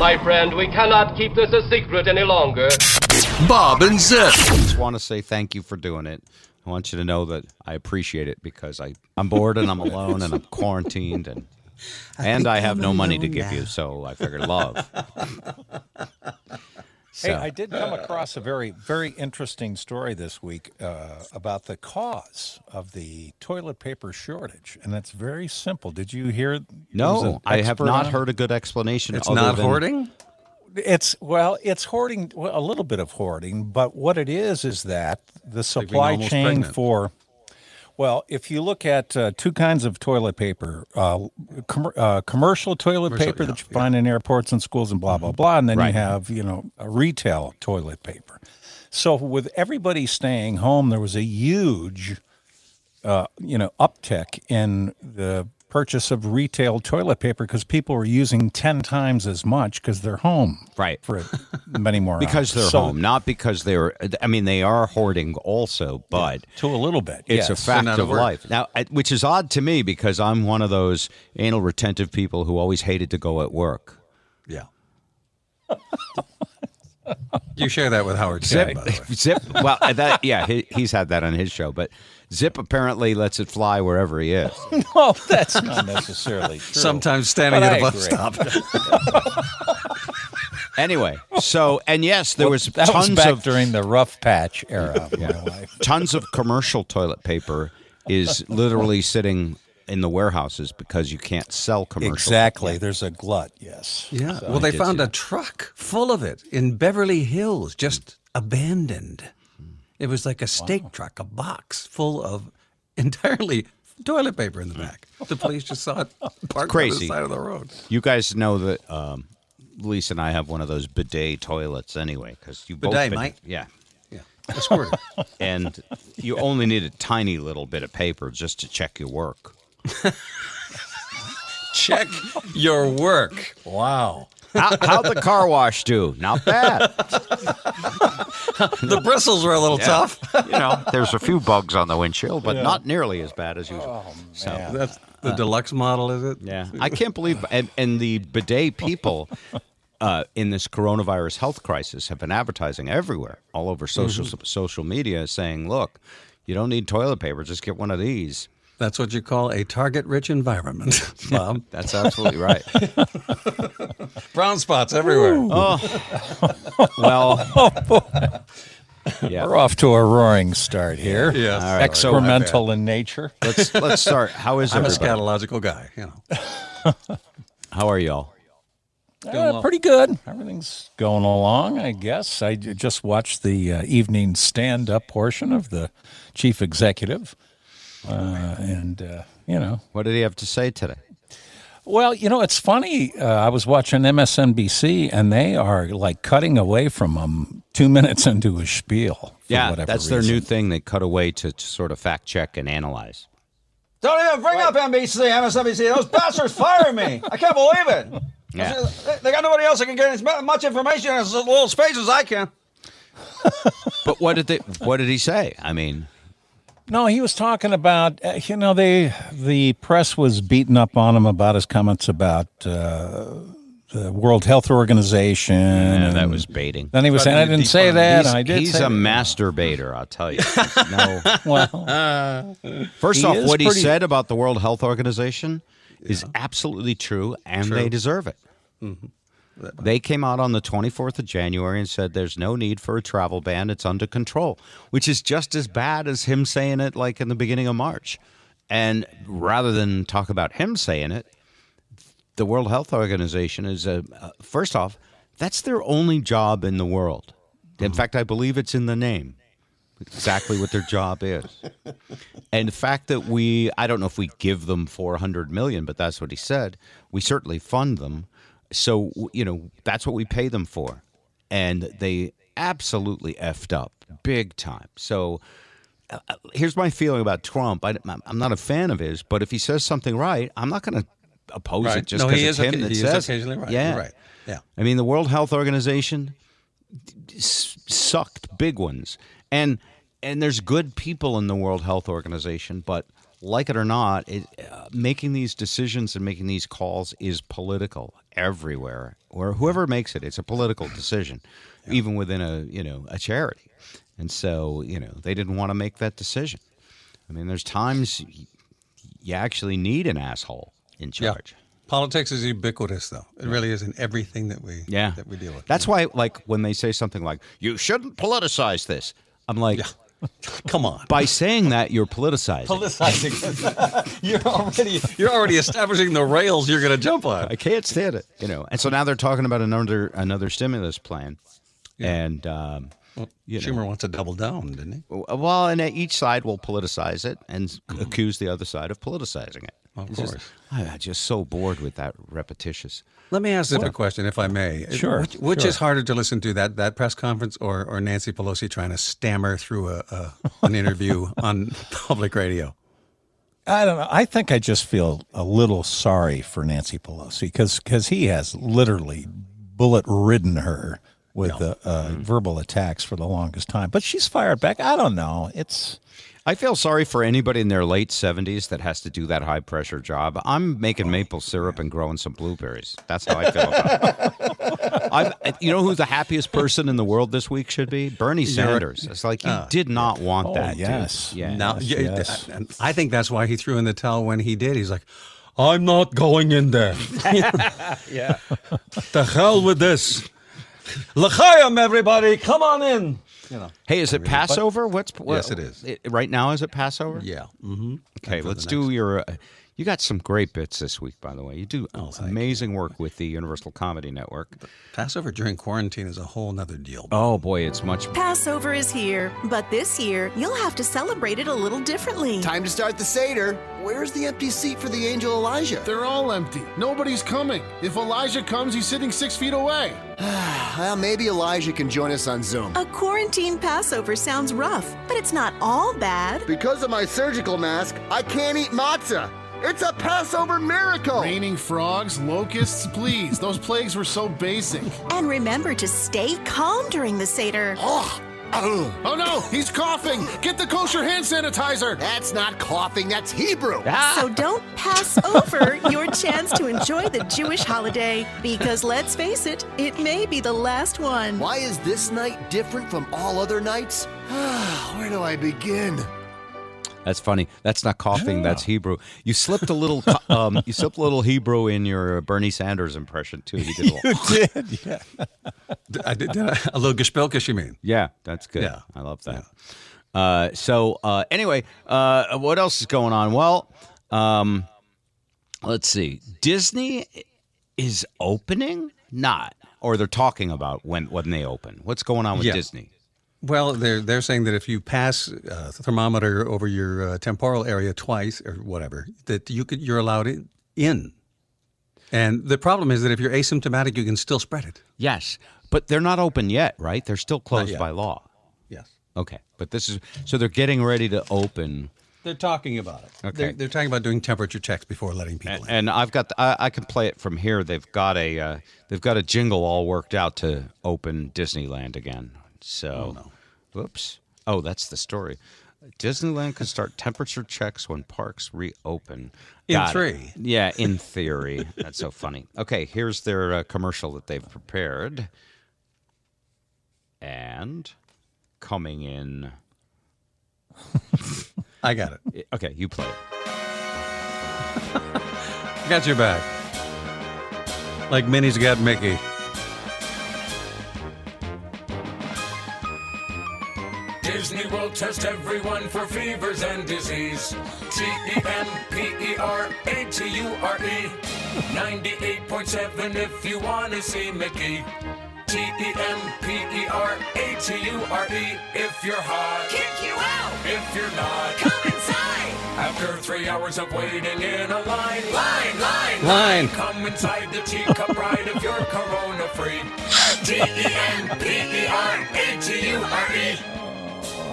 My friend, we cannot keep this a secret any longer. Bob and Zip. just want to say thank you for doing it. I want you to know that I appreciate it because I, I'm bored and I'm alone and I'm quarantined and and I have no money to give you, so I figured love. Hey, I did come across a very, very interesting story this week uh, about the cause of the toilet paper shortage, and it's very simple. Did you hear? there No, I have not on heard a good explanation. It's not than- hoarding? It's well, it's hoarding, well, a little bit of hoarding, but what it is is that the supply almost chain pregnant. for. Well, if you look at uh, two kinds of toilet paper, uh, com- uh, commercial toilet Commercial, paper yeah, that you find in airports and schools and blah blah blah, and then Right. you have you know a retail toilet paper. So with everybody staying home, there was a huge, uh, you know, uptick in the purchase of retail toilet paper because people were using ten times as much because they're home Right. for many more because hours. they're So- home, not because they're. I mean, they are hoarding also, but to a little bit. it's a fact not of at work. life. Now, which is odd to me because I'm one of those anal retentive people who always hated to go at work. Yeah. you share that with Howard Zip, Chad, by the way. Zip. Well, that yeah, he, he's had that on his show, but Zip apparently lets it fly wherever he is. No, that's not necessarily true. Sometimes standing But at a I bus agree. stop. Anyway, so and yes, there was that tons was back of during the rough patch era of my life. tons of commercial toilet paper is literally sitting in the warehouses because you can't sell commercial. Exactly. There's a glut. Yes. Yeah. well, they found see a truck full of it in Beverly Hills, just abandoned. It was like a steak truck, a box full of entirely toilet paper in the back. The police just saw it parked on the side of the road. You guys know that um, Lisa and I have one of those bidet toilets anyway because you both Bidet, been- mate. Yeah, Yeah. A squirter. and you only need a tiny little bit of paper just to check your work. Check your work. Wow. How, how'd the car wash do? Not bad. The bristles were a little tough. You know, there's a few bugs on the windshield, but not nearly as bad as usual. so, That's the deluxe model, is it? yeah, I can't believe, and, and the bidet people uh, in this coronavirus health crisis have been advertising everywhere, all over social social media, saying, "Look, you don't need toilet paper; just get one of these." That's what you call a target-rich environment, Bob. That's absolutely right. Brown spots everywhere. Oh, well, yeah. We're off to a roaring start here. Yes. All right, so Experimental in nature. let's let's start. How is it? I'm a everybody? scatological guy, you know. How are y'all? Uh, pretty good. Everything's going along, I guess. I just watched the uh, evening stand up portion of the chief executive. Uh, and, uh, you know, What did he have to say today? well, you know, it's funny. Uh, I was watching MSNBC and they are like cutting away from him two minutes into a spiel. For Yeah, whatever that's their reason. new thing. They cut away to, to sort of fact check and analyze. Don't even bring up NBC, MSNBC. Those bastards fired me. I can't believe it. Yeah. They- They got nobody else that can get as much information in as little space as I can. But what did they? What did he say? I mean, No, he was talking about uh, you know they the press was beating up on him about his comments about uh, the World Health Organization. yeah, that was baiting. Then he was saying I didn't say defund- that. He's, I did. he's say a that." masturbator, I'll tell you. No. Well, First off, is what he said about the World Health Organization is absolutely true, and they deserve it. They came out on the 24th of January and said there's no need for a travel ban. It's under control, which is just as bad as him saying it like in the beginning of March. And rather than talk about him saying it, the World Health Organization is a uh, first off, that's their only job in the world. In fact, I believe it's in the name. Exactly what their job is. And the fact that we I don't know if we give them 400 million, but that's what he said. We certainly fund them. So, you know, that's what we pay them for. And they absolutely effed up big time. So, uh, here's my feeling about Trump. I, I'm not a fan of his, but if he says something right, I'm not going to oppose Right. it just because he it's him occa- that he is says. occasionally right. Yeah, right. Yeah. I mean, the World Health Organization s- sucked big ones, and and there's good people in the World Health Organization, but like it or not, it, uh, making these decisions and making these calls is political, everywhere, or whoever makes it, it's a political decision, even within a you know a charity, and so you know they didn't want to make that decision. I mean, there's times you actually need an asshole in charge Yeah. Politics is ubiquitous, though. It really is in everything that we Yeah, that we deal with. That's why, like, when they say something like "you shouldn't politicize this," I'm like, Come on. by saying that you're politicizing. Politicizing. you're already you're already establishing the rails you're going to jump on. I can't stand it. You know, and so now they're talking about another another stimulus plan, and um, you know, Schumer wants to double down, didn't he? well, and each side will politicize it and accuse the other side of politicizing it. Of It's just- course. I'm just so bored with that repetitious. Let me ask a question, if I may. Sure, Which, which sure. is harder to listen to that that press conference or, or Nancy Pelosi trying to stammer through a, a an interview on public radio? I don't know. I think I just feel a little sorry for Nancy Pelosi because he has literally bullet ridden her with uh, uh, verbal attacks for the longest time. But she's fired back. I don't know. It's I feel sorry for anybody in their late 70s that has to do that high pressure job. I'm making maple syrup and growing some blueberries. That's how I feel about it. I'm, you know who the happiest person in the world this week should be? Bernie Sanders. It's like you uh. did not oh, want Oh, that. dude. yes. Yeah. Now, Yes, yes. I think that's why he threw in the towel when he did. He's like, I'm not going in there. yeah. the hell with this. L'chaim, everybody, come on in. You know. Hey, is it Passover? What's what, Yes, it is. right now, is it Passover? Yeah. Mm-hmm. Okay, let's do your. Uh, you got some great bits this week, by the way. You do Oh, thank amazing work with the Universal Comedy Network. Passover during quarantine is a whole nother deal. Oh boy, it's much. Passover is here, but this year you'll have to celebrate it a little differently. Time to start the Seder. Where's the empty seat for the angel Elijah? They're all empty. Nobody's coming. If Elijah comes, he's sitting six feet away. Well, maybe Elijah can join us on Zoom. A quarantine Passover sounds rough, but it's not all bad. Because of my surgical mask, I can't eat matzah. It's a Passover miracle. Raining frogs, locusts, please. Those plagues were so basic. And remember to stay calm during the Seder. Oh, ugh. Oh no, he's coughing. Get the kosher hand sanitizer. that's not coughing, that's Hebrew. Ah. So don't pass over your chance to enjoy the Jewish holiday, because let's face it, it may be the last one. Why is this night different from all other nights? Where do I begin? That's funny. That's not coughing. That's Hebrew. You slipped a little. Um, you slipped a little Hebrew in your Bernie Sanders impression too. You did a little. did, yeah. D- I did, did I- a little gespilkish, you mean? Yeah, that's good. Yeah. I love that. Uh, so uh, anyway, uh, what else is going on? Well, um, let's see. Disney is opening, not, or they're talking about when when they open. What's going on with Yeah. Disney? Well, they're they're saying that if you pass a thermometer over your uh, temporal area twice or whatever, that you could you're allowed in. And the problem is that if you're asymptomatic, you can still spread it. Yes, but they're not open yet, right? They're still closed by law. Yes. Okay, but this is so they're getting ready to open. They're talking about it. Okay. They're, they're talking about doing temperature checks before letting people in. And I've got the, I, I can play it from here. They've got a uh, they've got a jingle all worked out to open Disneyland again. So, whoops. Oh, that's the story. Disneyland can start temperature checks when parks reopen. In Got three. Yeah, in theory. That's so funny. Okay, here's their uh, commercial that they've prepared. And coming in. I got it. Okay, you play it. Got your back. Like Minnie's got Mickey. Disney will test everyone for fevers and disease. T E M P E R A T U R E. 98.7 if you want to see Mickey. T E M P E R A T U R E if you're hot. Kick you out! If you're not. Come inside! After three hours of waiting in a line, line, line, Line. Come inside the teacup ride if you're corona free. T E M P E R A T U R E.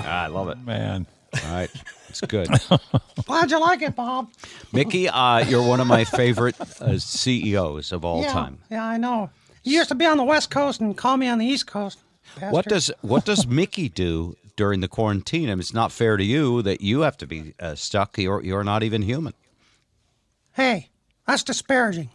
Ah, I love it. Man. All right, it's good. How'd you like it, Bob? Mickey, uh, you're one of my favorite uh, CEOs of all yeah, time. Yeah, I know. You used to be on the West Coast and call me on the East Coast. What does what does Mickey do during the quarantine? I mean, it's not fair to you that you have to be uh, stuck. You're you're not even human. Hey, that's disparaging.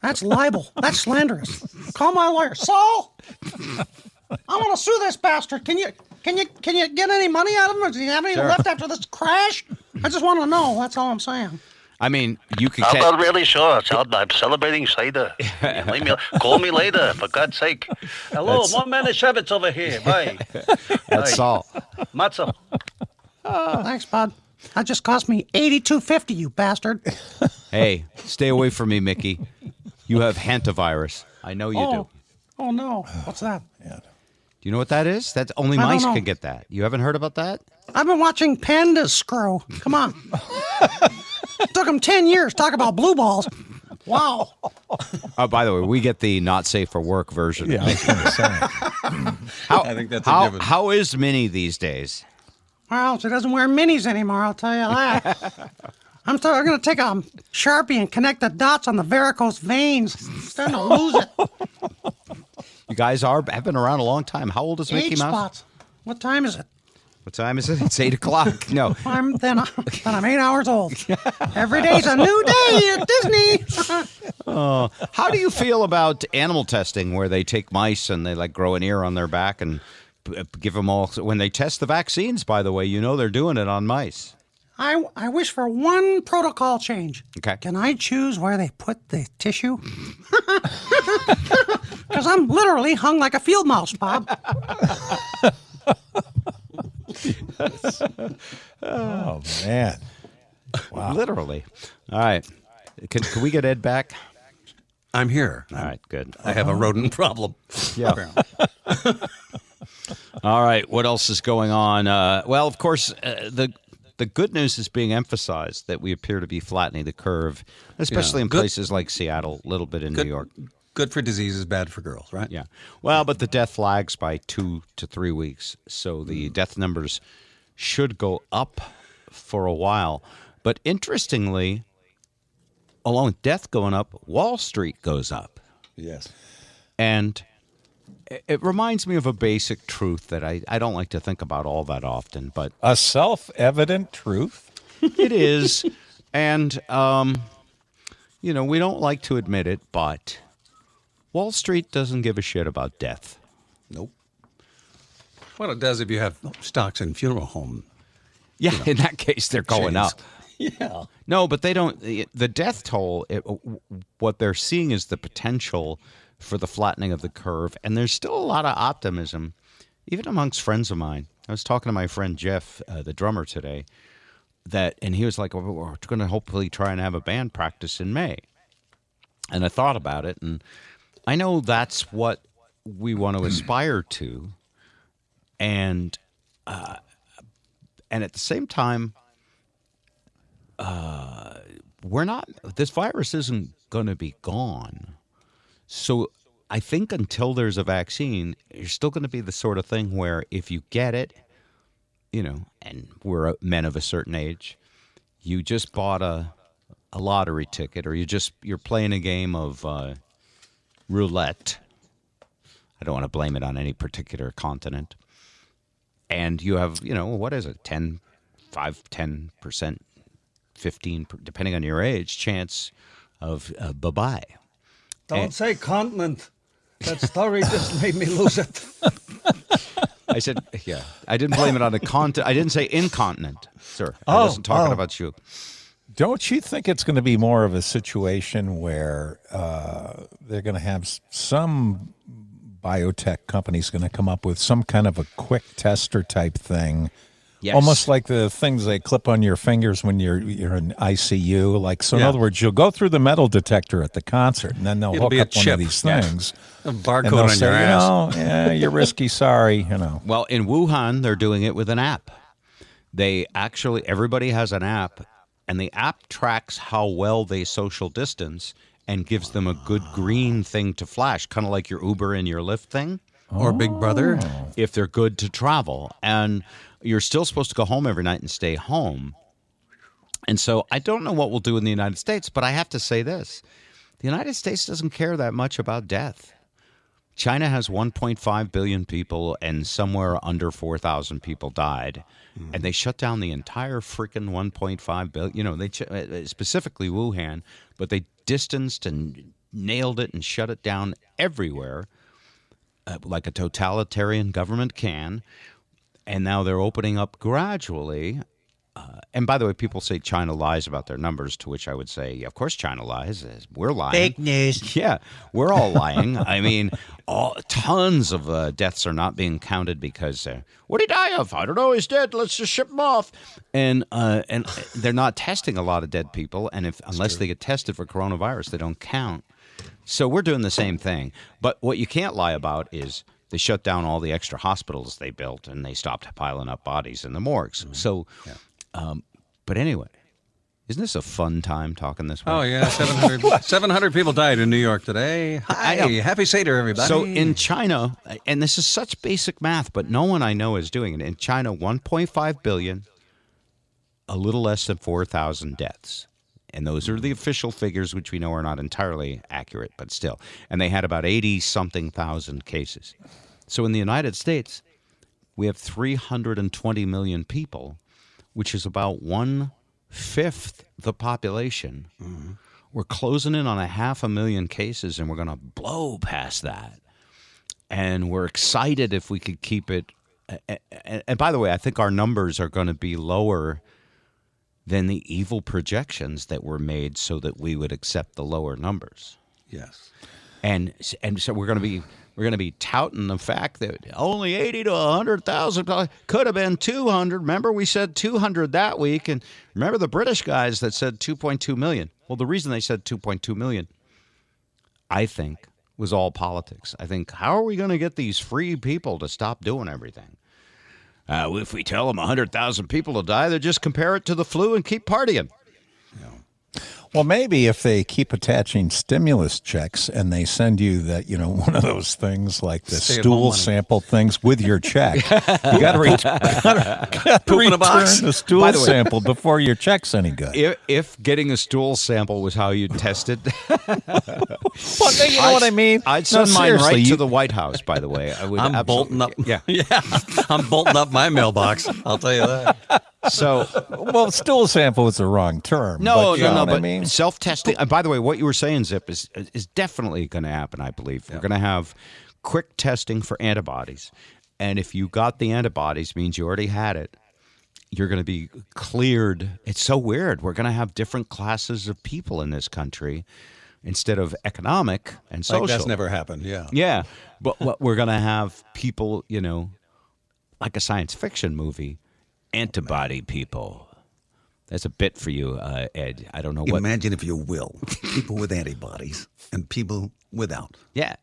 That's libel. That's slanderous. Call my lawyer, Saul. I want to sue this bastard. Can you can you can you get any money out of him? Or do you have any Sure. left after this crash? I just want to know. That's all I'm saying. I mean, you could I'm not really sure. Cel- I'm celebrating Seder. Leave me, call me later, for God's sake. Hello, That's- one man Shevitz over here. Bye. That's Bye. Saul. Matzo. Thanks, bud. That just cost me eighty-two fifty. You bastard. Hey, stay away from me, Mickey. You have hantavirus. I know you oh. do. Oh no. What's that? Do you know what that is? That's only I mice can get that. You haven't heard about that? I've been watching pandas screw. Come on. Took them ten years. Talk about blue balls. Wow. Oh, by the way, we get the not safe for work version. Yeah, I was going to say. How, I think that's a how, given. how is Minnie these days? Well, she doesn't wear minis anymore. I'll tell you that. I'm, still, I'm going to take a sharpie and connect the dots on the varicose veins. I'm starting to lose it. You guys are have been around a long time. How old is Mickey Eight Mouse? spots. What time is it? What time is it? It's eight o'clock. No. I'm then, then I'm eight hours old. Every day's a new day at Disney. Oh, how do you feel about animal testing, where they take mice and they like grow an ear on their back and give them all? When they test the vaccines, by the way, you know they're doing it on mice. I, I wish for one protocol change. Okay. Can I choose where they put the tissue? Because I'm literally hung like a field mouse, Bob. Oh man. Wow. Literally. All right. Can, can we get Ed back? I'm here. All right. Good. I have a rodent problem. Yeah. All right. What else is going on? Uh, well, of course, uh, the the good news is being emphasized that we appear to be flattening the curve, especially Yeah. in Good- places like Seattle, a little bit in Good- New York. Good for diseases, bad for girls, right? Yeah. Well, but the death lags by two to three weeks, so the mm. death numbers should go up for a while. But interestingly, along with death going up, Wall Street goes up. Yes. And it- reminds me of a basic truth that I, I don't like to think about all that often, but A self-evident truth. it is. And, um, you know, we don't like to admit it, but Wall Street doesn't give a shit about death. Nope. Well, it does if you have stocks in funeral home. Yeah, in that case, they're going chains. up. Yeah. No, but they don't. The the death toll, it, what they're seeing is the potential for the flattening of the curve. And there's still a lot of optimism, even amongst friends of mine. I was talking to my friend Jeff, uh, the drummer, today, that, and he was like, well, we're going to hopefully try and have a band practice in May. And I thought about it, and I know that's what we want to aspire to. And, uh, and at the same time, uh, we're not this virus isn't going to be gone so i think until there's a vaccine you're still going to be the sort of thing where if you get it you know and we're men of a certain age you just bought a a lottery ticket or you just you're playing a game of uh, roulette. I don't want to blame it on any particular continent. And you have you know what is it 10 5 10 percent 15 per- depending on your age chance of uh, bye-bye Don't And- say continent. That story just made me lose it. i said yeah i didn't blame it on the continent i didn't say incontinent sir i Oh, wasn't talking oh. about you Don't you think it's going to be more of a situation where uh, they're going to have some biotech companies going to come up with some kind of a quick tester type thing? Yes. Almost like the things they clip on your fingers when you're you're in ICU. Like so, in other words, you'll go through the metal detector at the concert, and then they'll It'll hook be a up one of these Yeah. things. A and barcode they'll on say, your you ass. know, yeah, you're risky. Sorry, you know. well in wuhan they're doing it with an app they actually everybody has an app and the app tracks how well they social distance and gives them a good green thing to flash kind of like your uber and your lyft thing oh. Or Big Brother. if they're good to travel. And you're still supposed to go home every night and stay home. And so I don't know what we'll do in the United States, but I have to say this the United States doesn't care that much about death. China has 1.5 billion people, and somewhere under 4,000 people died. And they shut down the entire freaking 1.5 billion. You know, they ch- uh, specifically Wuhan, but they distanced and nailed it and shut it down everywhere, uh, like a totalitarian government can. And now they're opening up gradually. Uh, and by the way, people say China lies about their numbers, to which I would say, yeah, of course, China lies. We're lying. Fake news. Yeah, we're all lying. I mean, all tons of uh, deaths are not being counted because uh, what did he die of? I don't know. He's dead. Let's just ship him off. And uh, and they're not testing a lot of dead people, and if unless they get tested for coronavirus, they don't count. So we're doing the same thing. But what you can't lie about is they shut down all the extra hospitals they built, and they stopped piling up bodies in the morgues. So, um, but anyway. Isn't this a fun time talking this way? Oh yeah, 700, 700 people died in New York today. Hi, happy Seder, everybody. So in China, and this is such basic math, but no one I know is doing it. In China, 1.5 billion, a little less than 4,000 deaths. And those are the official figures, which we know are not entirely accurate, but still. And they had about 80 something thousand cases. So in the United States, we have 320 million people, which is about one fifth the population. Mm-hmm. We're closing in on a half a million cases, and we're going to blow past that. And we're excited if we could keep it. And by the way, I think our numbers are going to be lower than the evil projections that were made so that we would accept the lower numbers. Yes. And and so we're going to be we're going to be touting the fact that only 80 to 100,000 could have been 200. Remember we said 200 that week and remember the British guys that said 2.2 million. Well, the reason they said 2.2 million I think was all politics. I think how are we going to get these free people to stop doing everything? Uh, if we tell them 100,000 people to die, they just compare it to the flu and keep partying. Well, maybe if they keep attaching stimulus checks and they send you that, you know, one of those things like the Stay-at-home stool sample things with your check, you got to ret- gotta Poop in a return box. the stool the way- sample before your check's any good. If, if getting a stool sample was how you tested, Well, you know what I mean? I'd No, send mine seriously, right you- to the White House. By the way, I would. I'm bolting up. Yeah. yeah. I'm bolting up my mailbox. I'll tell you that. So well, stool sample is the wrong term. no, but you no, know no. what But I mean, self testing. And by the way, what you were saying, Zip, is is definitely going to happen. I believe we're going to have quick testing for antibodies, and if you got the antibodies, means you already had it. You're going to be cleared. It's so weird. We're going to have different classes of people in this country instead of economic and social. Like that's never happened. Yeah. Yeah, but what we're gonna have people, you know, like a science fiction movie, antibody people. That's a bit for you, uh, Ed. I don't know what. Imagine, if you will, people with antibodies and people without Yeah,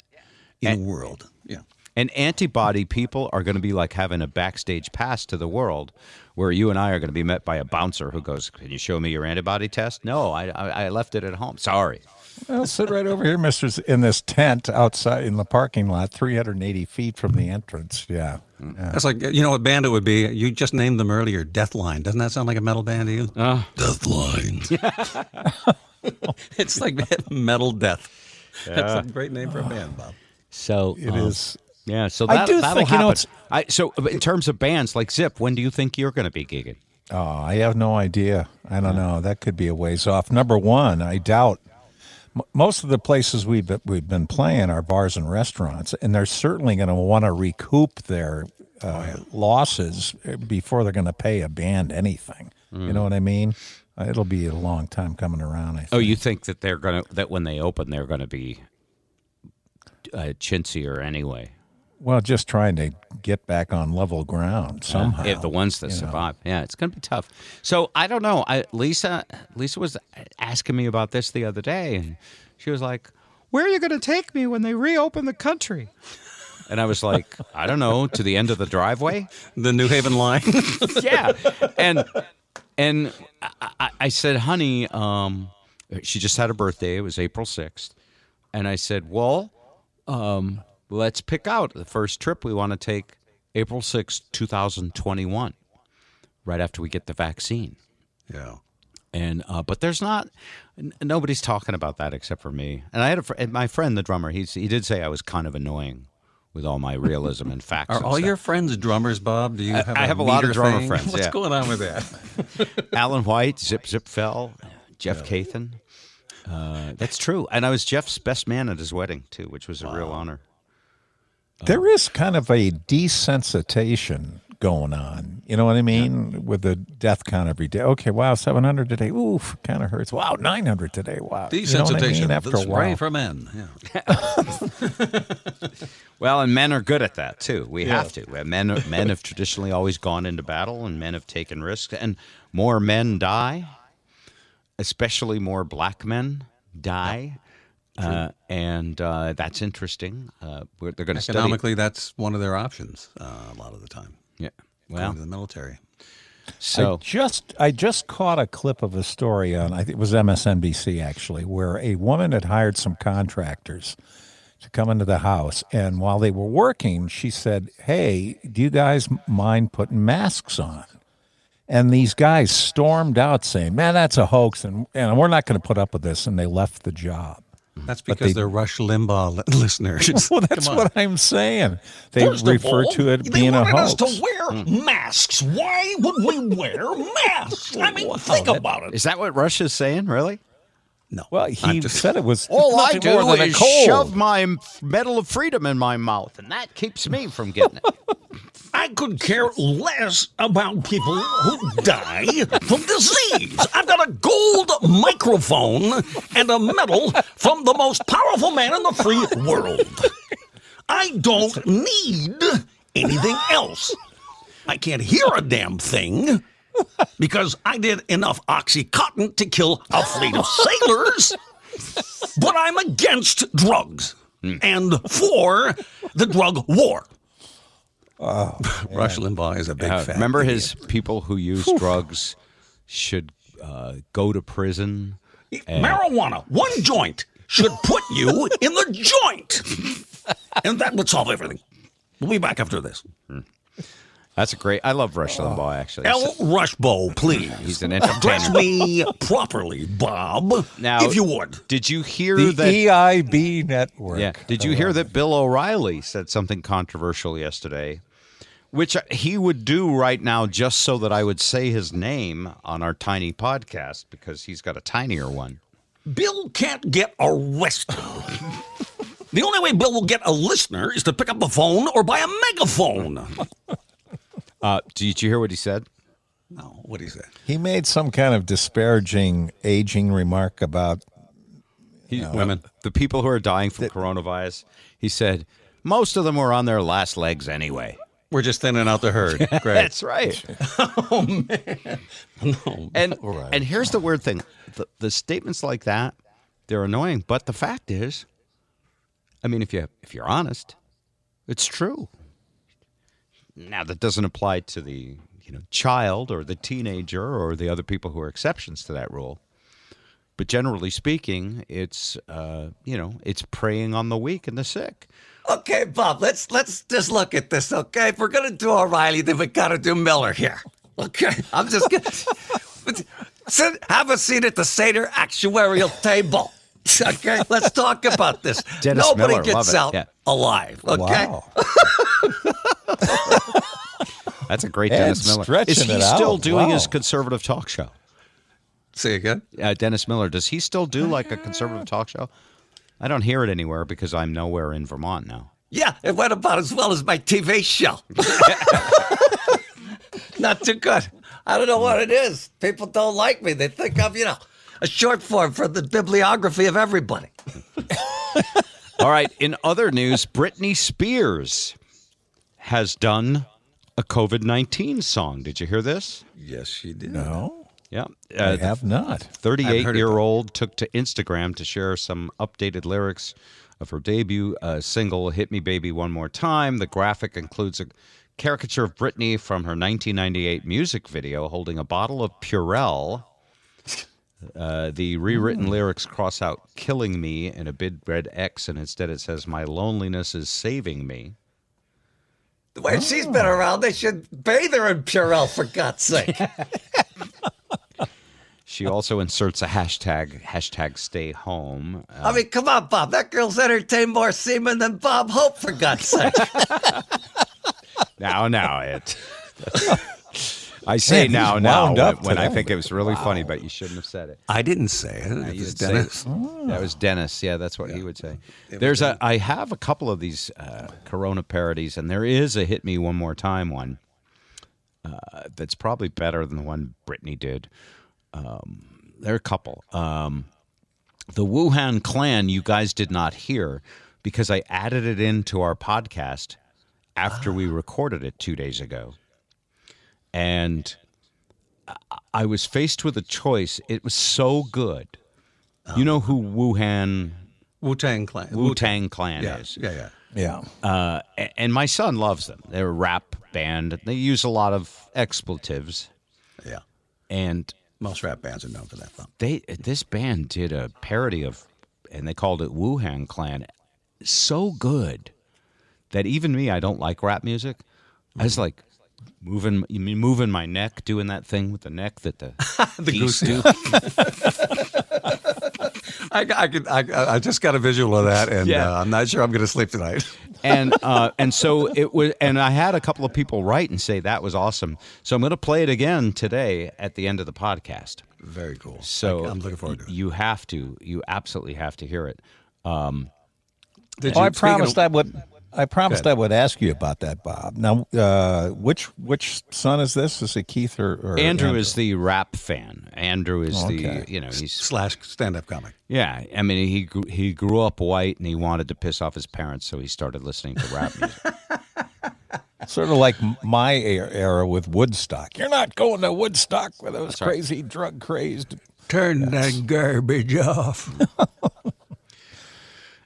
in And- the world. Yeah. and antibody people are going to be like having a backstage pass to the world, where you and I are going to be met by a bouncer who goes, "Can you show me your antibody test?" No, I I, I left it at home. Sorry. Well, sit right over here, Mister, in this tent outside in the parking lot, 380 feet from the entrance. Yeah. yeah. That's like you know what band it would be. You just named them earlier. Deathline. Doesn't that sound like a metal band to you? Uh, Deathline. it's like metal death. That's a great name for a band, Bob. So It um, is. Yeah, so I that, do that'll think, you know, it's- I, so in terms of bands like Zip, when do you think you're going to be gigging? Oh, I have no idea. I don't know. That could be a ways off. Number one, I doubt m- most of the places we've been, we've been playing are bars and restaurants, and they're certainly going to want to recoup their uh, losses before they're going to pay a band anything. You know what I mean? Uh, It'll be a long time coming around. I think. Oh, you think that they're going to that when they open they're going to be uh, chintzier anyway? Well, just trying to get back on level ground somehow. If the ones that you know. survive, yeah, it's going to be tough. So I don't know. I, Lisa, Lisa was asking me about this the other day, and she was like, "Where are you going to take me when they reopen the country?" And I was like, "I don't know, to the end of the driveway." The New Haven line. yeah, and and I, I, I said, "Honey, um, she just had her birthday. It was April sixth, and I said, well, um, let's pick out the first trip we want to take, April sixth, two thousand twenty-one, right after we get the vaccine." yeah. And uh, but there's not n- nobody's talking about that except for me. And I had a fr- and my friend, the drummer. He's he did say I was kind of annoying with all my realism and facts. Are and all stuff. your friends drummers, Bob? Do you I- have? I have a lot of drummer thing? friends, What's yeah. going on with that? Alan White, Zip Zip Fell, Jeff Cathan. Uh, that's true. And I was Jeff's best man at his wedding too, which was a real honor. There is kind of a desensitization going on. You know what I mean? With the death count every day. Okay, wow, 700 today. Oof, kind of hurts. Wow, 900 today. Wow. You know what I Desensitization. mean? After a while. for men. Yeah. Well, and men are good at that too. We Yeah. have to. Men men have traditionally always gone into battle, and men have taken risks, and more men die, especially more black men die, uh, and uh, that's interesting. Uh, we're, they're going to study. Economically, that's one of their options uh, a lot of the time. Yeah. Going Well, to the military. so I just I just caught a clip of a story on I think it was MSNBC actually where a woman had hired some contractors to come into the house and while they were working she said, "Hey, do you guys mind putting masks on?" And these guys stormed out saying, "Man, that's a hoax and and we're not going to put up with this." And they left the job. Mm-hmm. That's because they- they, are Rush Limbaugh listeners. well, that's what I'm saying. They First of refer all, to it they being a wanted hoax. us to wear hmm. masks. Why would we wear masks? I mean, think about it. is that what Russia's saying? Really? No. Well, he just- said it was All I do more than a is cold. shove my Medal of Freedom in my mouth, and that keeps me from getting it. I could care less about people who die from disease. I've got a gold microphone and a medal from the most powerful man in the free world. I don't need anything else. I can't hear a damn thing because I did enough Oxycontin to kill a fleet of sailors. But I'm against drugs and for the drug war. Rush Limbaugh is a big Uh, fan. remember his people who use drugs should uh, go to prison. and- Marijuana, one joint, should put you in the joint. And that would solve everything. We'll be back after this. That's a great. I love Rush Limbaugh. Actually, El Rushbo, please. He's an Address entertainer. me properly, Bob. Now, if you would. Did you hear the that? EIB network. Yeah. Did you hear that Bill O'Reilly said something controversial yesterday, which he would do right now just so that I would say his name on our tiny podcast because he's got a tinier one. Bill can't get arrested. the only way Bill will get a listener is to pick up the phone or buy a megaphone. Uh, did you hear what he said? No, what do you say? He made some kind of disparaging, aging remark about He, women, the people who are dying from coronavirus. He said most of them were on their last legs anyway. We're just thinning out the herd. Great. That's right. oh, man. No. And and here's the weird thing: the, the statements like that, they're annoying. But the fact is, I mean, if you if you're honest, it's true. Now that doesn't apply to the you know child or the teenager or the other people who are exceptions to that rule. But generally speaking, it's uh, you know it's preying on the weak and the sick. Okay, Bob, let's let's just look at this, okay? If we're gonna do O'Reilly, then we gotta do Miller here. Okay. I'm just gonna sit have a seat at the Seder actuarial table. Okay, let's talk about this. Dennis Nobody Miller, gets love it. out Yeah. alive. Okay. wow. That's a great And Dennis Miller. Is he still out. doing his conservative talk show? Say again? uh, Dennis Miller, does he still do like a conservative talk show? I don't hear it anywhere because I'm nowhere in Vermont now. Yeah, it went about as well as my TV show. Not too good. I don't know what it is. People don't like me. They think I'm, you know, a short form for the bibliography of everybody. All right. In other news, Britney Spears has done a COVID 19 song. Did you hear this? Yes, she did. No, Yeah. I Uh, have not. 38 year old took to Instagram to share some updated lyrics of her debut uh, single, Hit Me Baby One More Time. The graphic includes a caricature of Britney from her 1998 music video holding a bottle of Purell. Uh, the rewritten lyrics cross out killing me in a big red X, and instead it says, My loneliness is saving me. The way she's been around, they should bathe her in Purell, for God's sake. She also inserts a hashtag, hashtag stay home. Uh, I mean, come on, Bob. That girl's entertained more semen than Bob Hope, for God's sake. Now, now, it. I say Man, now, now wound when, when I think it was really funny, but you shouldn't have said it. I didn't say it. It was didn't say Dennis. it. That was Dennis. Yeah, that's what he would say. was There's a. Dennis. I have a couple of these uh, Corona parodies, and there is a "Hit Me One More Time" one uh, that's probably better than the one Britney did. Um, there are a couple. Um, the Wuhan Clan, you guys did not hear because I added it into our podcast after we recorded it two days ago, and I- I was faced with a choice. It was so good. You know who Wuhan Wu Tang Clan. Wu Tang Clan Yeah, is? yeah, yeah. Yeah. Uh, and my son loves them. They're a rap band. They use a lot of expletives, Yeah. and Most rap bands are known for that. Though. they this band did a parody of, and they called it Wuhan Clan. So good that even me, I don't like rap music. I was like moving, you mean moving my neck, doing that thing with the neck that the, The goose- do. I, I, could, I, I just got a visual of that, and Yeah. uh, I'm not sure I'm going to sleep tonight. and uh, and so it was, and I had a couple of people write and say that was awesome. So I'm going to play it again today at the end of the podcast. Very cool. So I'm looking forward to it. You have to, you absolutely have to hear it. Um, Did Oh, I promised of- I would. I promised I would ask you about that, Bob. Now, uh, which which son is this? Is it Keith or, or Andrew, is the rap fan. Andrew is Oh, the you know he's slash stand-up comic. yeah. I mean he grew, he grew up white and he wanted to piss off his parents, so he started listening to rap music. sort of like my era era with Woodstock. You're not going to Woodstock with those right. crazy drug crazed. Turn that garbage off.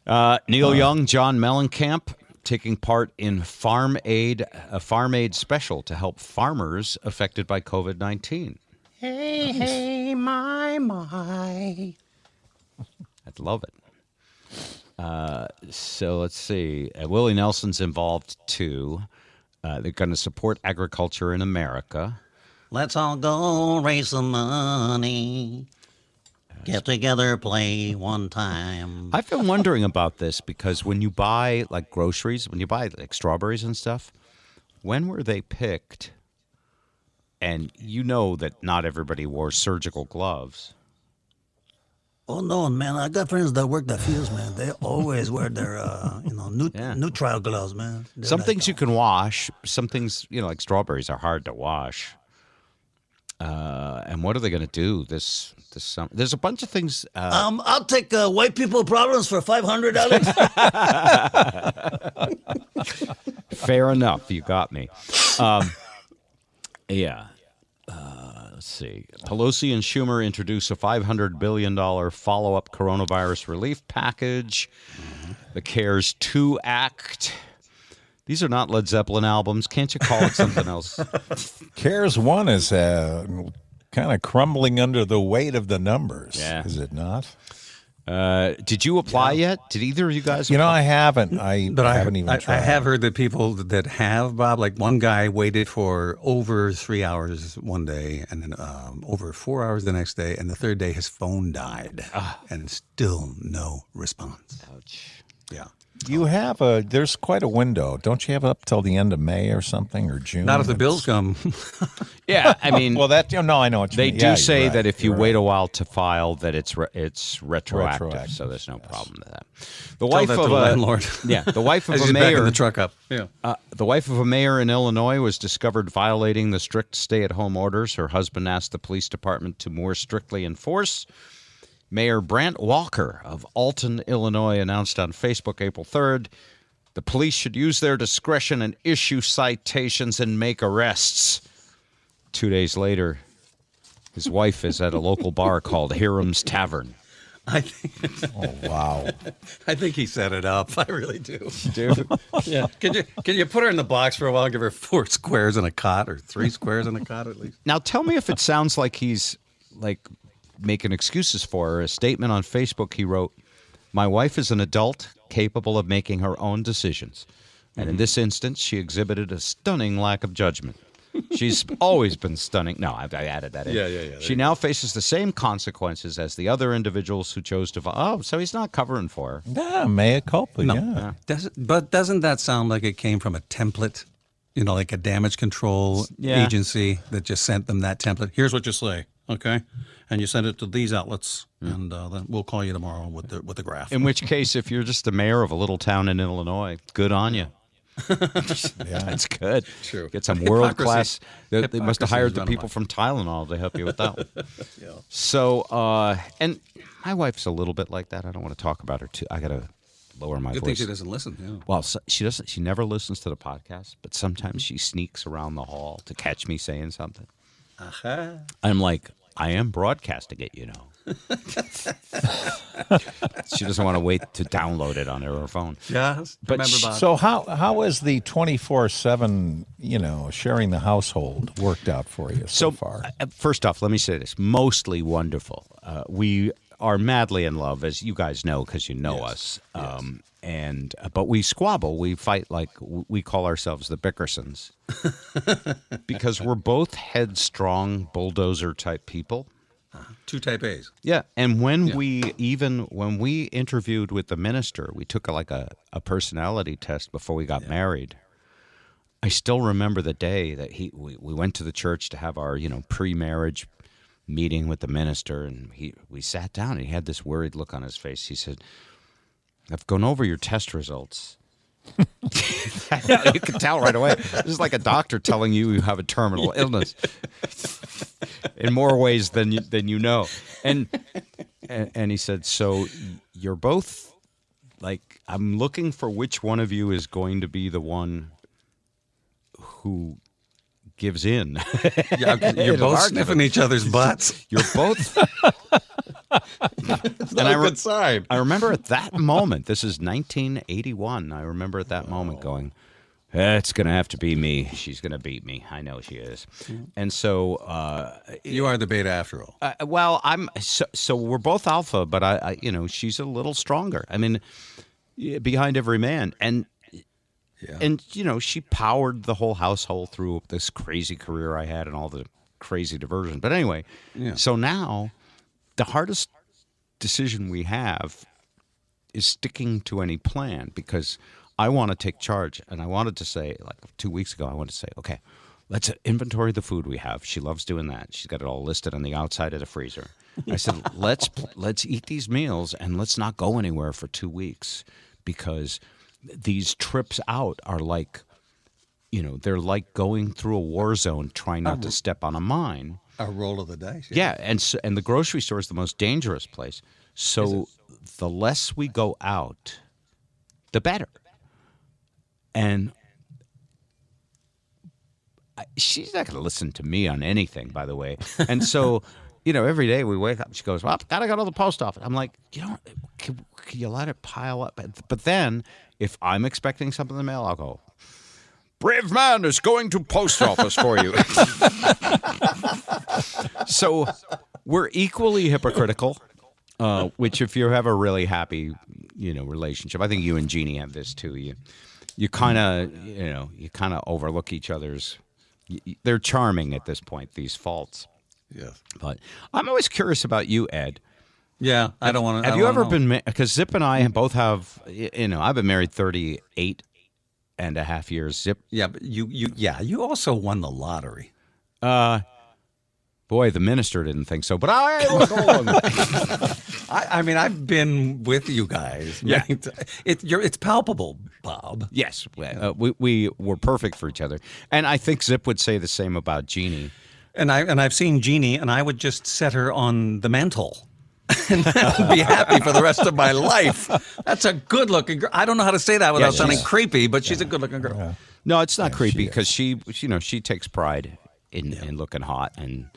Uh, Neil Young, John Mellencamp taking part in Farm Aid, a Farm Aid special to help farmers affected by COVID 19. Hey, hey, my, my. I'd love it. Uh, so let's see. Uh, Willie Nelson's involved too. Uh, they're going to support agriculture in America. Let's all go raise some money. Get together, play one time. I've been wondering about this because when you buy like groceries, when you buy like strawberries and stuff, when were they picked? And you know that not everybody wore surgical gloves. Oh no, man! I got friends that work the fields, man. They always wear their, uh, you know, new nitrile gloves, man. They're some like- things you can wash. Some things, you know, like strawberries are hard to wash. Uh, and what are they going to do this this summer? There's a bunch of things. Uh, Um, I'll take uh, white people problems for five hundred dollars. Fair enough. You got me. Um, yeah. Uh, let's see. Pelosi and Schumer introduce a $500 billion follow up coronavirus relief package. The CARES 2 Act. These are not Led Zeppelin albums. Can't you call it something else? CARES One is uh, kind of crumbling under the weight of the numbers. Yeah. Is it not? Uh, did you apply yet? Did either of you guys? You know. I haven't. I, But I, haven't even I, tried. I have heard that people that have Bob, like one guy waited for over three hours one day, and then um, over four hours the next day, and the third day his phone died, and still no response. Ouch. Yeah, You have a. There's quite a window, don't you? Have up till the end of May or something or June. not if the bills come. Yeah, I mean, Well, that. you know, No, I know what you They mean. do Yeah, say right. that if you You're wait a while to file, that it's re- it's retroactive, Retroactive, so there's no problem with that. The Tell wife that of to a landlord. yeah, the wife of As a he's backing mayor, the truck up. Yeah. uh, the wife of a mayor in Illinois was discovered violating the strict stay-at-home orders. Her husband asked the police department to more strictly enforce. Mayor Brant Walker of Alton, Illinois, announced on Facebook April 3rd the police should use their discretion and issue citations and make arrests. Two days later, his wife is at a local bar called Hiram's Tavern. I think. Oh wow! I think he set it up. I really do. Dude. yeah. Can you can you put her in the box for a while? Give her four squares and a cot, or three squares and a cot at least. Now tell me if it sounds like he's like making excuses for her. A statement on Facebook he wrote, "My wife is an adult capable of making her own decisions, and in mm-hmm. this instance, she exhibited a stunning lack of judgment." She's always been stunning. No, I, I added that in. Yeah, yeah, yeah. She you now faces the same consequences as the other individuals who chose to. Oh, so he's not covering for her. Yeah, mea culpa. No. Yeah. Does, but doesn't that sound like it came from a template you know, like a damage control Yeah. agency that just sent them that template. Here's what you say, okay? And you send it to these outlets, and uh, then we'll call you tomorrow with the with the graph. In which case, if you're just the mayor of a little town in Illinois, good on you. yeah, that's good. True. Get some world class. They, they must have hired the people from Tylenol to help you with that one. Yeah. So, uh, and my wife's a little bit like that. I don't want to talk about her too. I gotta lower my Good voice. thing she doesn't listen. Yeah. Well, so, she doesn't. She never listens to the podcast, but sometimes she sneaks around the hall to catch me saying something. Uh-huh. I'm like, I am broadcasting it, you know. she doesn't want to wait to download it on her phone. Yeah, but remember, Bob? So how how is the twenty four seven you know sharing the household worked out for you so, far? uh, First off, let me say this: mostly wonderful. Uh, we are madly in love, as you guys know, because you know us. Um, And uh, but we squabble, we fight like we call ourselves the Bickersons, because we're both headstrong bulldozer type people. Two type A's. Yeah, and when we even when we interviewed with the minister, we took a, like a, a personality test before we got married. I still remember the day that he we, we went to the church to have our you know pre marriage meeting with the minister, and he we sat down and he had this worried look on his face. He said, "I've gone over your test results." you can tell right away. This is like a doctor telling you you have a terminal illness in more ways than you, than you know. And, and and he said, "So you're both like I'm looking for which one of you is going to be the one who gives in." Yeah, you're both sniffing each other's butts. You're both. It's not a good sign. I remember at that moment. This is 1981. I remember at that moment going, "Eh, "It's going to have to be me. She's going to beat me. I know she is." And so uh, You are the beta after all. uh, well, I'm so, so we're both alpha, but I, I, you know, she's a little stronger. I mean, behind every man, and and you know, she powered the whole household through this crazy career I had and all the crazy diversion. But anyway, Yeah. so now the hardest decision we have is sticking to any plan because I want to take charge. And I wanted to say, like two weeks ago, I wanted to say, okay, let's inventory the food we have. She loves doing that. She's got it all listed on the outside of the freezer. I said, let's let's eat these meals and let's not go anywhere for two weeks because these trips out are like, you know, they're like going through a war zone trying not to step on a mine. A roll of the dice. Yeah, and so, and the grocery store is the most dangerous place. So the less we go out, the better. And I, she's not going to listen to me on anything, by the way. And so, you know, every day we wake up, she goes, "Well, I've gotta go to the post office." I'm like, you know, can, can you let it pile up? But, but then, if I'm expecting something in the mail, I'll go. Brave man is going to post office for you. so we're equally hypocritical. Uh, which, if you have a really happy, you know, relationship, I think you and Jeannie have this too. You, you kind of, you know, you kind of overlook each other's. They're charming at this point. These faults. Yes. But I'm always curious about you, Ed. Yeah, I don't want to. Have you ever been because Zip and I both have you know I've been married 38 and a half years. Zip Yeah, but you, you, yeah, you also won the lottery. uh boy the minister didn't think so but I will go on. I, I mean, I've been with you guys. Yeah. many It, you're, it's palpable, Bob. yes uh, we we were perfect for each other and I think Zip would say the same about Jeannie. And I and I've seen Jeannie, and I would just set her on the mantle. and I'd be happy for the rest of my life. That's a good looking girl. I don't know how to say that without she sounding creepy, but she's a good looking girl. No, it's not creepy because she, you know, she takes pride in, in looking hot, and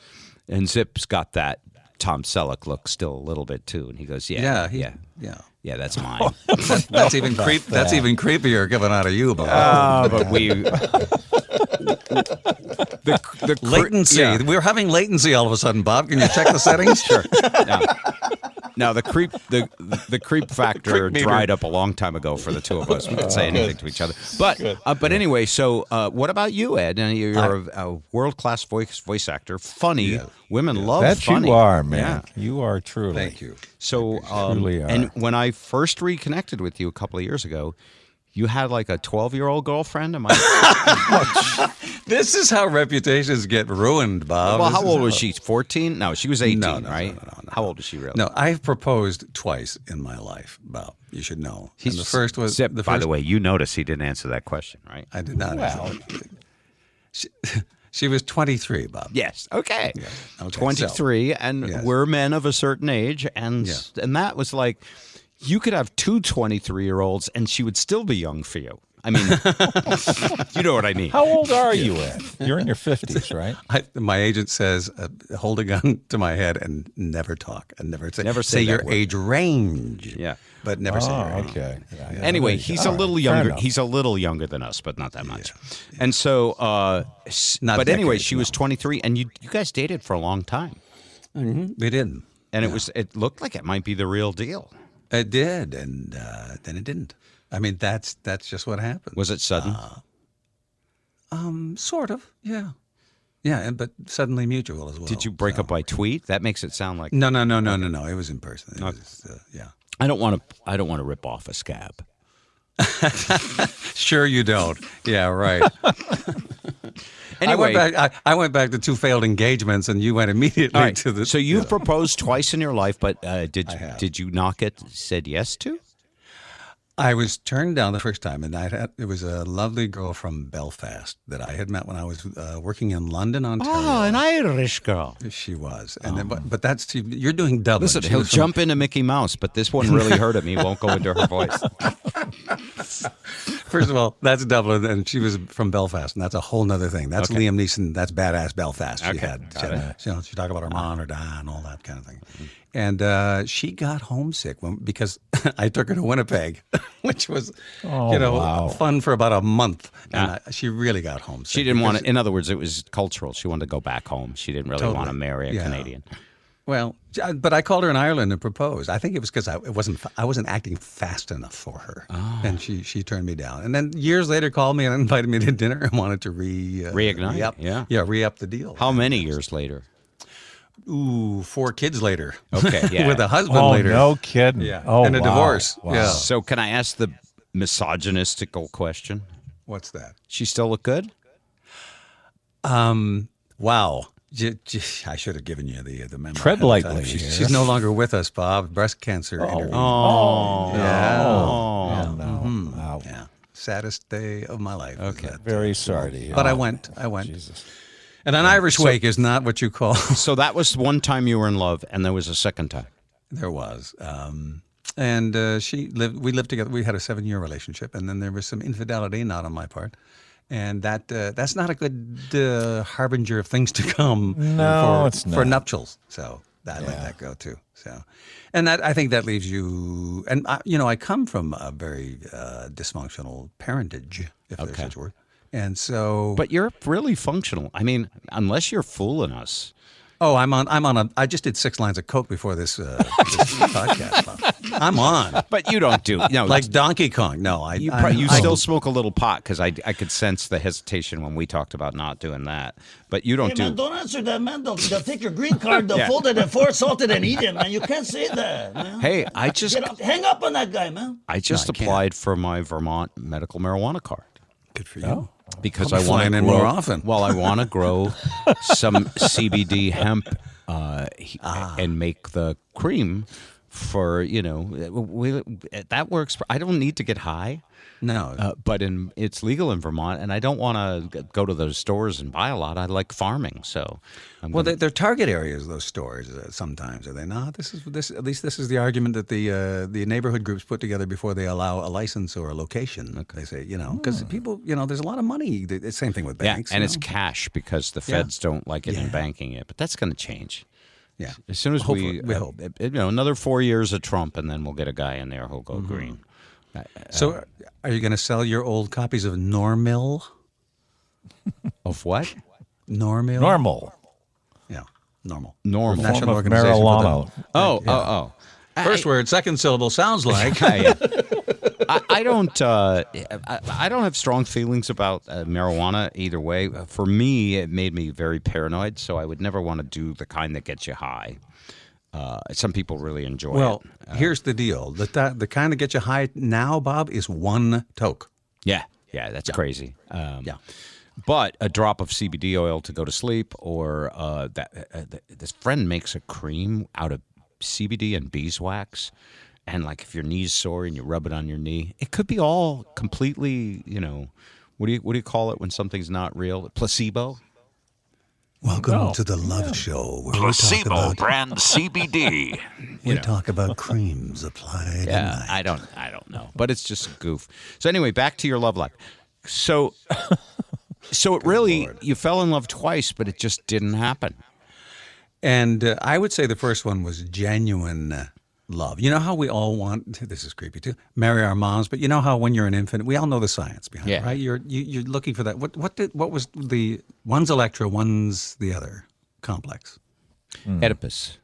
and Zip's got that Tom Selleck look still a little bit too, and he goes, yeah, Yeah, he- yeah, yeah. Yeah, that's mine. That- that's even creep. That's even creepier coming out of you, Bob. Uh, but we the the cre- latency. yeah. We're having latency all of a sudden, Bob. Can you check the settings? sure. Now, now the creep the the creep factor Creep dried up a long time ago for the two of us. We could say anything to each other. But uh, but anyway, so uh, what about you, Ed? And you're a, a world class voice voice actor, funny. Women love that funny. you are, man. Yeah. You are truly. Thank you. So um, truly are. and when I first reconnected with you a couple of years ago, You had like a 12 year old girlfriend? Am I? This is how reputations get ruined, Bob. well, This how is old was she? 14? No, she was 18, No, no, no, right? How old was she really? No, I've proposed twice in my life, Bob. You should know. And the first was Zip, the first... by the way, you notice he didn't answer that question, right? I did not. Well. She, she was 23, Bob. Yes. Okay. Okay, 23 and Yes. we're men of a certain age and Yeah. and that was like you could have two 23 year olds and she would still be young for you i mean you know what i mean How old are you, at? You're in your 50s, right? I, my agent says, uh, hold a gun to my head and never talk and never say, Never say that your word. age range. Yeah. But never say Oh, your age. okay. anyway he's a little fair younger he's a little younger than us but not that much and so uh Not but anyway decades, she was 23 and you you guys dated for a long time hmm We did. and it was it looked like it might be the real deal It did, and uh, then it didn't. I mean, that's that's just what happened. was it sudden Um, sort of, yeah, yeah, and but suddenly mutual as well. did you break up by tweet that makes it sound like No, no, no, no, no, no. It was in person. It was, uh, yeah. i don't want to i don't want to rip off a scab Sure, you don't. Yeah, right. I went back. I, I went back to two failed engagements, and you went immediately right. to the. so you've proposed twice in your life, but uh, did did you not get said yes to? I was turned down the first time, and I had it was a lovely girl from Belfast that I had met when I was uh, working in London, Ontario. Oh, an Irish girl. She was, and then, but, but that's you're doing Dublin. Listen, She he'll was from- jump into Mickey Mouse, but this one really hurt him. He won't go into her voice. First of all, that's Dublin, and she was from Belfast, and that's a whole nother thing. That's Okay. Liam Neeson. That's badass Belfast. She Okay, had, she, had it. you know, she talked about her mom or dad and all that kind of thing. And uh, she got homesick when, because I took her to Winnipeg, which was, Oh, you know, wow. fun for about a month. And. I, she really got homesick. She didn't want to. In other words, it was cultural. She wanted to go back home. She didn't really Totally. want to marry a Yeah. Canadian. Well, but I called her in Ireland and proposed. I think it was because I it wasn't I wasn't acting fast enough for her, Ah. and she she turned me down. And then years later, called me and invited me to dinner and wanted to re uh, Reignite, re-up- yeah. yeah, re up the deal. How many years later? Ooh, four kids later. Okay, yeah. with a husband Oh, later. no kidding. Yeah, Oh, and a wow. divorce. Wow. Yeah. So, can I ask the misogynistical question? What's that? She still look good? Um. Wow. J- j- I should have given you the the memo. Tread ahead of time. lightly She's, here. she's no longer with us, Bob. Breast cancer. interview. Oh, yeah. Oh, no. Wow. Yeah. Saddest day of my life. Okay. that. Very sorry to hear. But I Oh, went. I went. Jesus. And an Irish wake is not what you call. So that was one time you were in love, and there was a second time. there was. Um, and uh, she lived. We lived together. We had a seven-year relationship, and then there was some infidelity, not on my part, and that uh, that's not a good uh, harbinger of things to come. No, for, it's for nuptials. So I let that go too. So, and that I think that leaves you. And I, you know, I come from a very uh, dysfunctional parentage, if there's Okay. such a word. And so, But you're really functional. I mean, unless you're fooling us. Oh, I'm on. I'm on a. I just did six lines of coke before this, uh, this podcast. I'm on. But you don't do. No, like Donkey Kong. No, I. You, I'm- pro- you I- still smoke a little pot because I, I could sense the hesitation when we talked about not doing that. But you don't Hey, man, do. don't answer that, man. They'll, they'll take your green card, they'll Yeah. fold it in four, salt it, and eat it, man. You can't say that, man. Hey, I just Get up, hang up on that guy, man. I just No, I can't. applied for my Vermont medical marijuana card Good for you. Because I'll I want to grow, more often. Well, I want to grow some CBD hemp uh, he- Ah. and make the cream for you know we, that works. For, I don't need to get high. No. Uh, but in it's legal in Vermont, and I don't want to go to those stores and buy a lot. I like farming, so I'm well, gonna- they're, target areas. Those stores uh, sometimes are they not? This is this. At least this is the argument that the uh, the neighborhood groups put together before they allow a license or a location. They say, you know, because people, you know, there's a lot of money. The same thing with yeah, banks. and you it's know? cash because the Yeah. feds don't like it in banking it. But that's going to change. Yeah. As soon as Hopefully, we, we uh, hope. uh, you know, another four years of Trump, and then we'll get a guy in there who'll go Mm-hmm. green. Uh, So, uh, are you going to sell your old copies of NORML? Of what? NORML. Normal. Yeah, normal. Normal. National Form of Organization for the- marijuana. Oh, oh, oh. First word, second syllable sounds like. I, I, don't. Uh, I, I don't have strong feelings about uh, marijuana either way. For me, it made me very paranoid, so I would never want to do the kind that gets you high. Uh, some people really enjoy Well, it. Uh, here's the deal: the th- the kind that gets you high now, Bob, is one toke. Yeah, yeah, that's crazy. Um, yeah, but a drop of CBD oil to go to sleep, or uh, that uh, th- this friend makes a cream out of CBD and beeswax, and like if your knee's sore and you rub it on your knee, it could be all completely, you know, what do you what do you call it when something's not real? Placebo. Welcome No. to the Love Show, where Placebo we talk about brand CBD. We know. talk about creams applied. Yeah, I don't, I don't know, but it's just a goof. So anyway, back to your love life. So, so it really you fell in love twice, but it just didn't happen. And uh, I would say the first one was genuine uh, love. You know how we all want this is creepy too. Marry our moms, but you know how when you're an infant, we all know the science behind it, right? You're you, you're looking for that. What what did what was the one's Electra, one's the other complex? Oedipus.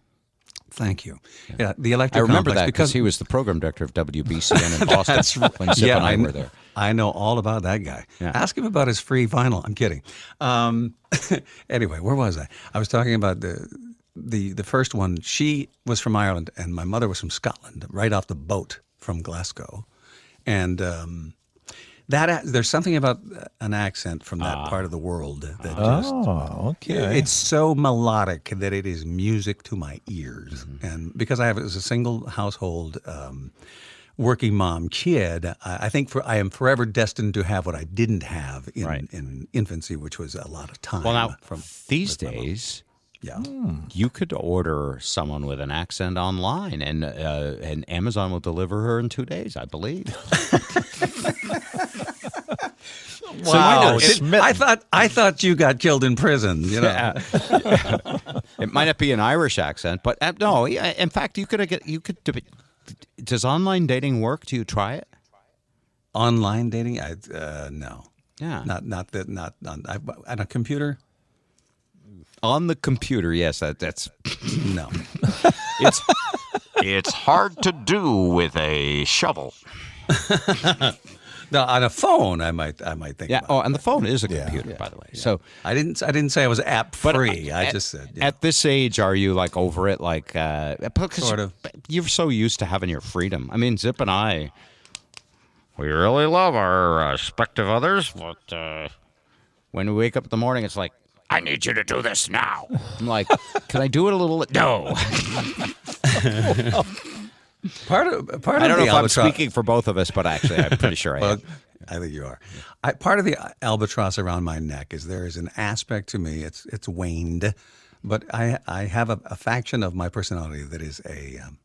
Thank you. Yeah, the Electra. I remember complex that because he was the program director of WBCN in Boston when Zip yeah, and I, I were there. I know all about that guy. Yeah. Ask him about his free vinyl. I'm kidding. Um, anyway, where was I? I was talking about the the the first one. She was from Ireland, and my mother was from Scotland, right off the boat from Glasgow, and. Um, that there's something about an accent from that part of the world that just Oh, okay. it's so melodic that it is music to my ears. And because I have as a single household um, working mom kid, I, I think for I am forever destined to have what I didn't have in, in infancy, which was a lot of time. Well, now from these days, yeah, you could order someone with an accent online, and uh, and Amazon will deliver her in two days, I believe. Wow, So you know, I thought I thought you got killed in prison. You know, Yeah. it might not be an Irish accent, but uh, no. yeah, In fact, you could get you could. Does online dating work? Do you try it? online dating, I uh, no, Yeah. not not that not on I, on a computer. On the computer, yes. That, that's no. it's it's hard to do with a shovel. No, on a phone, I might, I might think. Yeah. Oh, and the phone is a computer, by the way. So I didn't, I didn't say I was app free. I at- just said At this age, are you like over it? Like, uh, Sort of. You're so used to having your freedom. I mean, Zip and I, we really love our uh, respective others, but uh, when we wake up in the morning, it's like, I need you to do this now. I'm like, can I do it a little? No. part of part I don't know the if I'm speaking for both of us, but actually, I'm pretty sure I Well, am. I think you are. I, part of the albatross around my neck is there is an aspect to me. It's it's waned, but I I have a, a faction of my personality that is a um,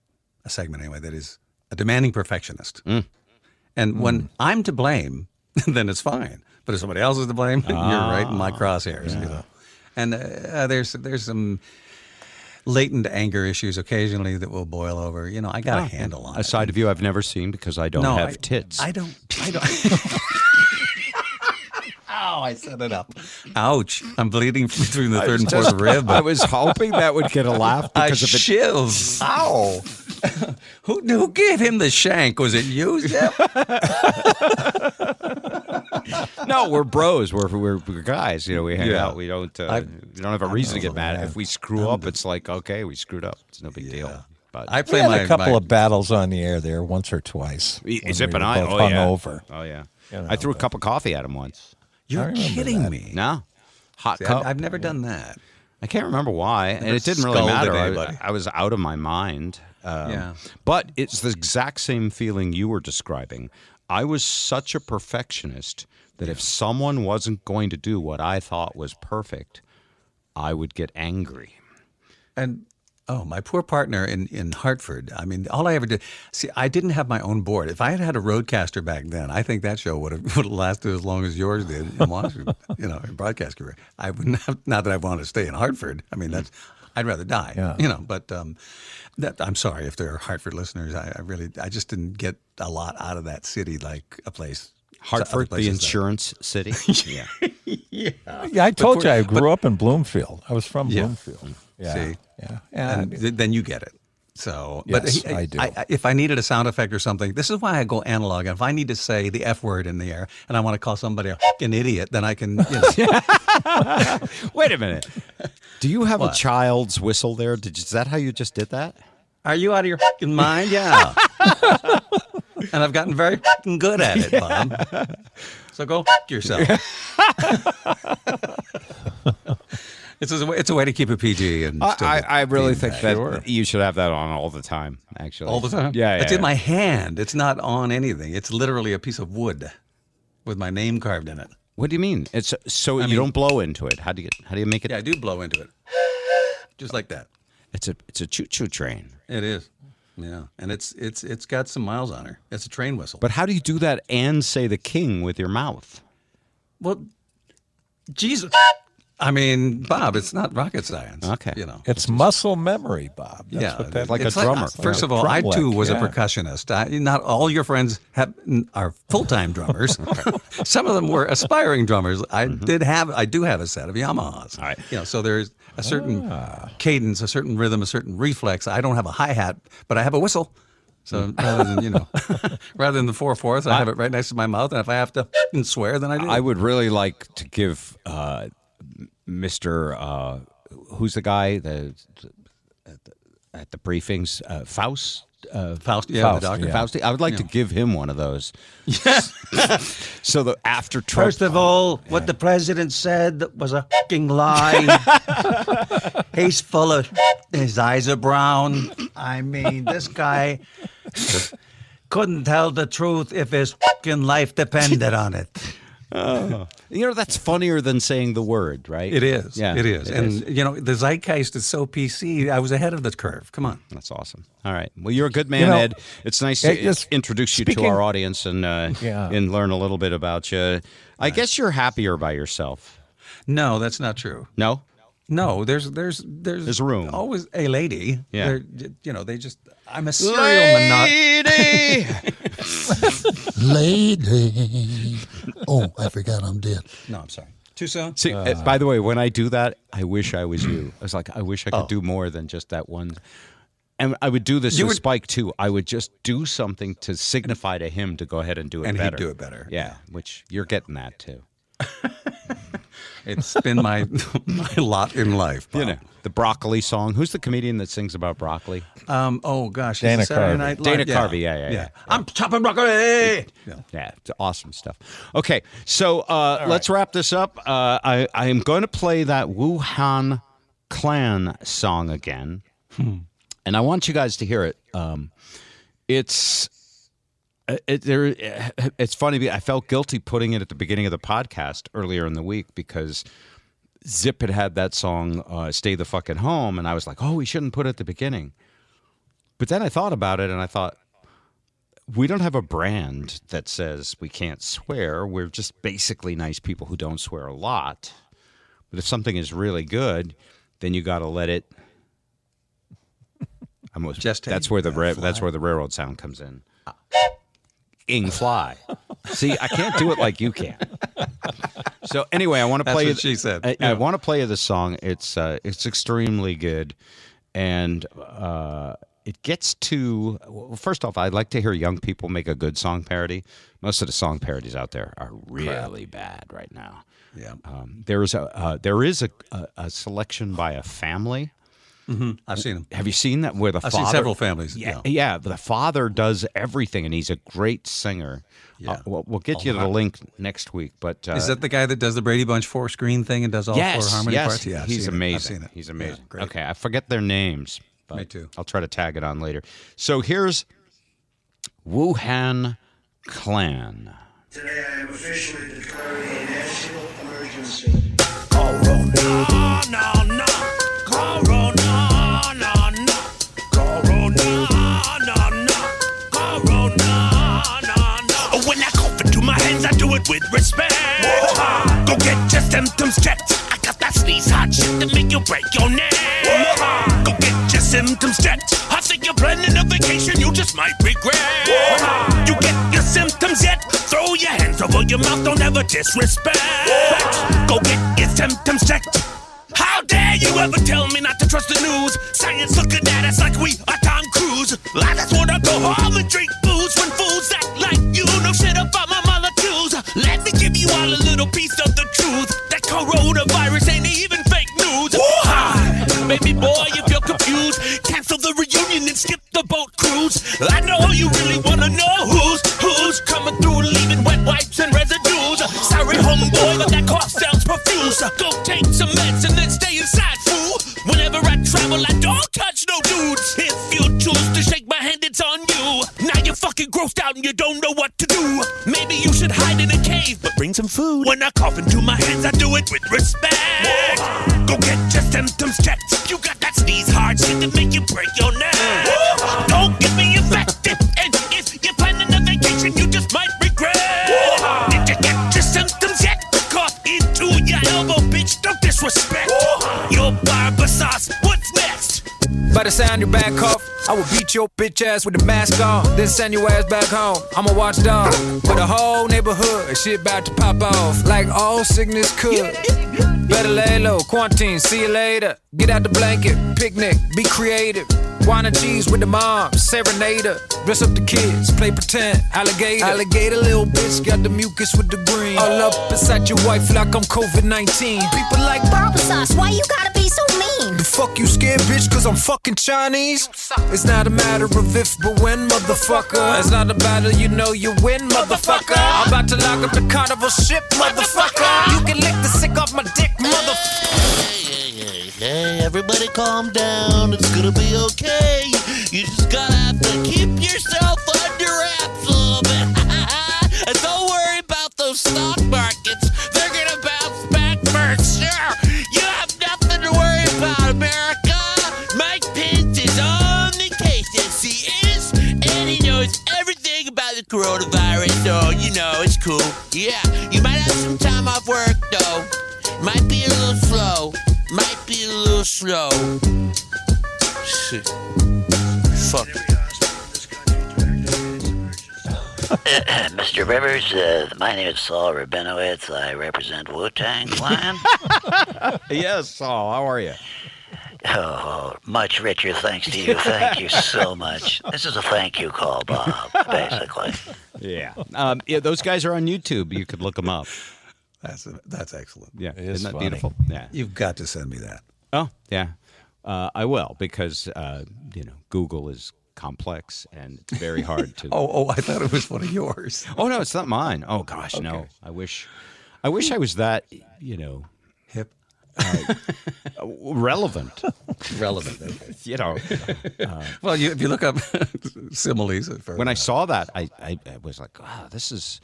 a segment anyway that is a demanding perfectionist. Mm. And when I'm to blame, then it's fine. But if somebody else is to blame, you're right in my crosshairs. You know? And uh, there's there's some latent anger issues occasionally that will boil over. You know, I got a handle on A it. side of you I've never seen because I don't No, have I- tits. I don't. I don't. Ow! I set it up. Ouch! I'm bleeding between the I third and fourth just- rib. I was hoping that would get a laugh a because of it. shiv. Ow! who who gave him the shank? Was it you, Zip? no, we're bros. We're, we're we're guys. You know, we hang Yeah. out. We don't. Uh, I- we don't have a reason to get mad. If we screw up, it's like okay, we screwed up. It's no big deal. But I We play had my a couple my- of battles on the air there, once or twice. Y- when Zip we and were I. both Oh yeah. hungover. Oh yeah. You know, I threw a cup of coffee at him once. You're kidding me. No, hot See, cup. I, have never done that. I can't remember why, and it didn't really matter. I. I was out of my mind. Um, Yeah. But it's the exact same feeling you were describing. I was such a perfectionist that if someone wasn't going to do what I thought was perfect, I would get angry. And oh, my poor partner in, in Hartford. I mean, all I ever did. See, I didn't have my own board. If I had had a RODECaster back then, I think that show would have, would have lasted as long as yours did in Washington. you know, in broadcast career. I wouldn't. Not that I want to stay in Hartford. I mean, that's. I'd rather die. Yeah. You know, but um, that I'm sorry if there are Hartford listeners. I, I really, I just didn't get a lot out of that city like a place. Hartford, the places that- insurance city. yeah. yeah. Yeah, I told for- you I but- grew up in Bloomfield. I was from Yeah. Bloomfield. Yeah. See? Yeah. And And th- then you get it. So, Yes, he- I do. if I needed a sound effect or something, this is why I go analog. If I need to say the F word in the air and I want to call somebody a fucking idiot, then I can. You know. Wait a minute. Do you have a child's whistle there? Did you, is that how you just did that? Are you out of your fucking mind? Yeah. and I've gotten very fucking good at it, Bob. So go fuck yourself. it's, a, it's a way to keep it PG. And I, I, I really think that you should have that on all the time. Actually, all the time. Yeah, yeah. It's in yeah. my hand. It's not on anything. It's literally a piece of wood with my name carved in it. What do you mean? It's so I you mean- don't blow into it. How do you how do you make it? Yeah, I do blow into it, just like that. It's a it's a choo choo train. It is. Yeah, and it's it's it's got some miles on her. It's a train whistle. But how do you do that and say the king with your mouth? Well, Jesus. I mean, Bob, it's not rocket science. Okay. You know. It's muscle memory, Bob. That's yeah, what that like a it's drummer. first of all, I too was yeah. a percussionist. I, not all your friends have are full time drummers. Some of them were aspiring drummers. I mm-hmm. did have, I do have a set of Yamahas. All right. You know, so there's a certain ah. cadence, a certain rhythm, a certain reflex. I don't have a hi hat, but I have a whistle. So mm. rather than you know, rather than the four fourths, I have it right next to my mouth, and if I have to mm, swear, then I do. I would really like to give uh, Mr. Uh, who's the guy the, at, the at the briefings uh, Faust. Uh, Faust, yeah, the doctor. Fauci. I would like to give him one of those. Yes. so the after Trump, First of all, what the president said was a fucking lie. He's full of. His eyes are brown. I mean, this guy couldn't tell the truth if his fucking life depended on it. Oh. you know that's funnier than saying the word, right? It is. Yeah, it is. it and is. you know, the zeitgeist is so PC. I was ahead of the curve. Come on. That's awesome. All right. Well, you're a good man, You know, Ed. It's nice it to just- introduce you speaking- to our audience and uh, Yeah. and learn a little bit about you. I guess you're happier by yourself. No, that's not true. No. No, there's there's there's There's room. Always a lady. Yeah. They're- you know, they just. I'm a serial monot. Lady. Lady. Oh, I forgot I'm dead. No, I'm sorry. Too soon. See, uh, by the way, when I do that, I wish I was you. I was like, I wish I could Oh. do more than just that one. And I would do this You with were- Spike too. I would just do something to signify to him to go ahead and do it And he'd do it better. Yeah, which you're getting that too. It's been my my lot in life. You know, the broccoli song. Who's the comedian that sings about broccoli? Um. Oh gosh. Dana Saturday Carvey. Night Live? Dana Carvey, yeah, yeah, yeah. I'm chopping broccoli. Yeah, it's awesome stuff. Okay, so uh, let's wrap this up. Uh, I, I am going to play that Wuhan Clan song again, and I want you guys to hear it. Um, it's Uh, it, there. Uh, it's funny. I felt guilty putting it at the beginning of the podcast earlier in the week because Zip had had that song uh, "Stay the Fuck at Home," and I was like, "Oh, we shouldn't put it at the beginning." But then I thought about it, and I thought, we don't have a brand that says we can't swear. We're just basically nice people who don't swear a lot. But if something is really good, then you got to let it. Almost, Just that's where the ra- that's where the railroad sound comes in. Ing fly. See, I can't do it like you can. So anyway, I want to That's play. what you- she said. I, Yeah. I want to play you the song. It's uh, it's extremely good, and uh, it gets to. Well, first off, I'd like to hear young people make a good song parody. Most of the song parodies out there are really bad right now. Yeah. Um, there is a uh, there is a, a, a selection by a family. Hmm I've seen them. Have you seen that? Where the I've father, seen several families. Yeah, yeah. The father does everything, and he's a great singer. Yeah. Uh, we'll, we'll get Oh, you the link next week. But uh, Is that the guy that does the Brady Bunch four screen thing and does all yes, four harmony yes, parts? Yeah, I've he's seen it. amazing. I've seen it. He's Yeah, amazing. great. Okay, I forget their names. But Me too. I'll try to tag it on later. So here's Wuhan Clan. Today I am officially declaring a national emergency. Corona, no, no. With respect. Go get your symptoms checked. I got that sneeze hot shit to make you break your neck. Go get your symptoms checked. I think you're planning a vacation you just might regret. You get your symptoms yet? Throw your hands over your mouth, don't ever disrespect. Go get your symptoms checked. How dare you ever tell me not to trust the news? Science looking at us like we are Tom Cruise. I just wanna go home and drink booze when fools act like you know shit about my molecules. Let me give you all a little piece of the truth. That coronavirus ain't even fake news. Hi, baby boy, if you're confused, cancel the reunion and skip the boat cruise. I know you really wanna know who's who's coming through, leaving wet wipes and residues. Sorry, homeboy, but that cough sounds profuse. Go take some meds and then stay inside, fool. Whenever I travel, I don't touch no dudes. If you choose to shake my it's on you. Now you're fucking grossed out and you don't know what to do. Maybe you should hide in a cave, but bring some food. When I cough into my hands, I do it with respect. Go get your symptoms checked. You got that sneeze hard shit that make you break your neck. Don't get me infected. And if you're planning a vacation, you just might regret. Did you get your symptoms yet? Cough into your elbow, bitch. Don't disrespect. Your barber sauce. What's next? By the sound your back cough, I will beat your bitch ass with the mask on. Then send your ass back home. I'm a watchdog for the whole neighborhood. Shit about to pop off like all sickness could. Better lay low, quarantine, see you later. Get out the blanket, picnic, be creative. Wine and cheese with the mom, serenader. Dress up the kids, play pretend, alligator. Alligator, little bitch, got the mucus with the green. All up inside your wife like I'm COVID 19. People like Barber sauce, why you gotta be so mean? the fuck you scared, bitch, cause I'm fucking Chinese? It's not a matter of if, but when, motherfucker. It's not a battle, you know you win, motherfucker. I'm about to lock up the carnival ship, motherfucker. You can lick the sick off my dick, motherfucker. Hey, everybody calm down. It's gonna be okay. You just gotta have to keep yourself under wraps a little bit. and don't worry about those stock markets. They're gonna bounce back for sure. You have nothing to worry about, America. Mike Pence is on the case. Yes, he is. And he knows everything about the coronavirus. So, you know, it's cool. Yeah, you might have some time off work, though. Might be a little slow. Might be a little slow. Shit. Fuck. Mr. Rivers, uh, my name is Saul Rabinowitz. I represent Wu Tang Clan. yes, Saul. How are you? Oh, much richer thanks to you. Thank you so much. This is a thank you call, Bob, basically. Yeah. Um, yeah, those guys are on YouTube. You could look them up. That's that's excellent. Yeah, is isn't that funny. beautiful? Yeah, You've got to send me that. Oh, yeah. Uh, I will because uh, you know Google is complex and it's very hard to. Oh, oh, I thought it was one of yours. Oh no, it's not mine. Oh gosh, no. I wish, I wish I was that. You know, hip, uh, relevant, relevant. Okay. You know. Uh, Well, you, if you look up similes, for when I saw that, I, I, I was like, wow, this is.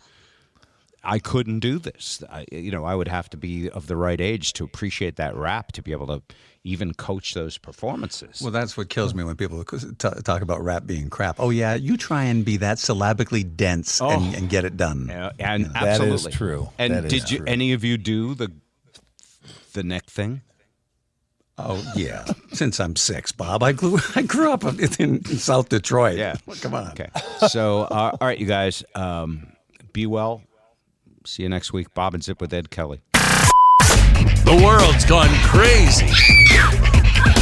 I couldn't do this. I, you know, I would have to be of the right age to appreciate that rap to be able to even coach those performances. Well, that's what kills me when people talk about rap being crap. Oh yeah, you try and be that syllabically dense Oh. and, and get it done. Yeah, and You know. absolutely And did you any of you do the the neck thing? Oh yeah, since I'm six, Bob. I grew I grew up in, in South Detroit. Yeah, come on. Okay, so uh, all right, you guys, um, be well. See you next week. Bob and Zip with Ed Kelly. The world's gone crazy.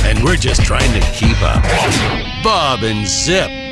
And we're just trying to keep up. Bob and Zip.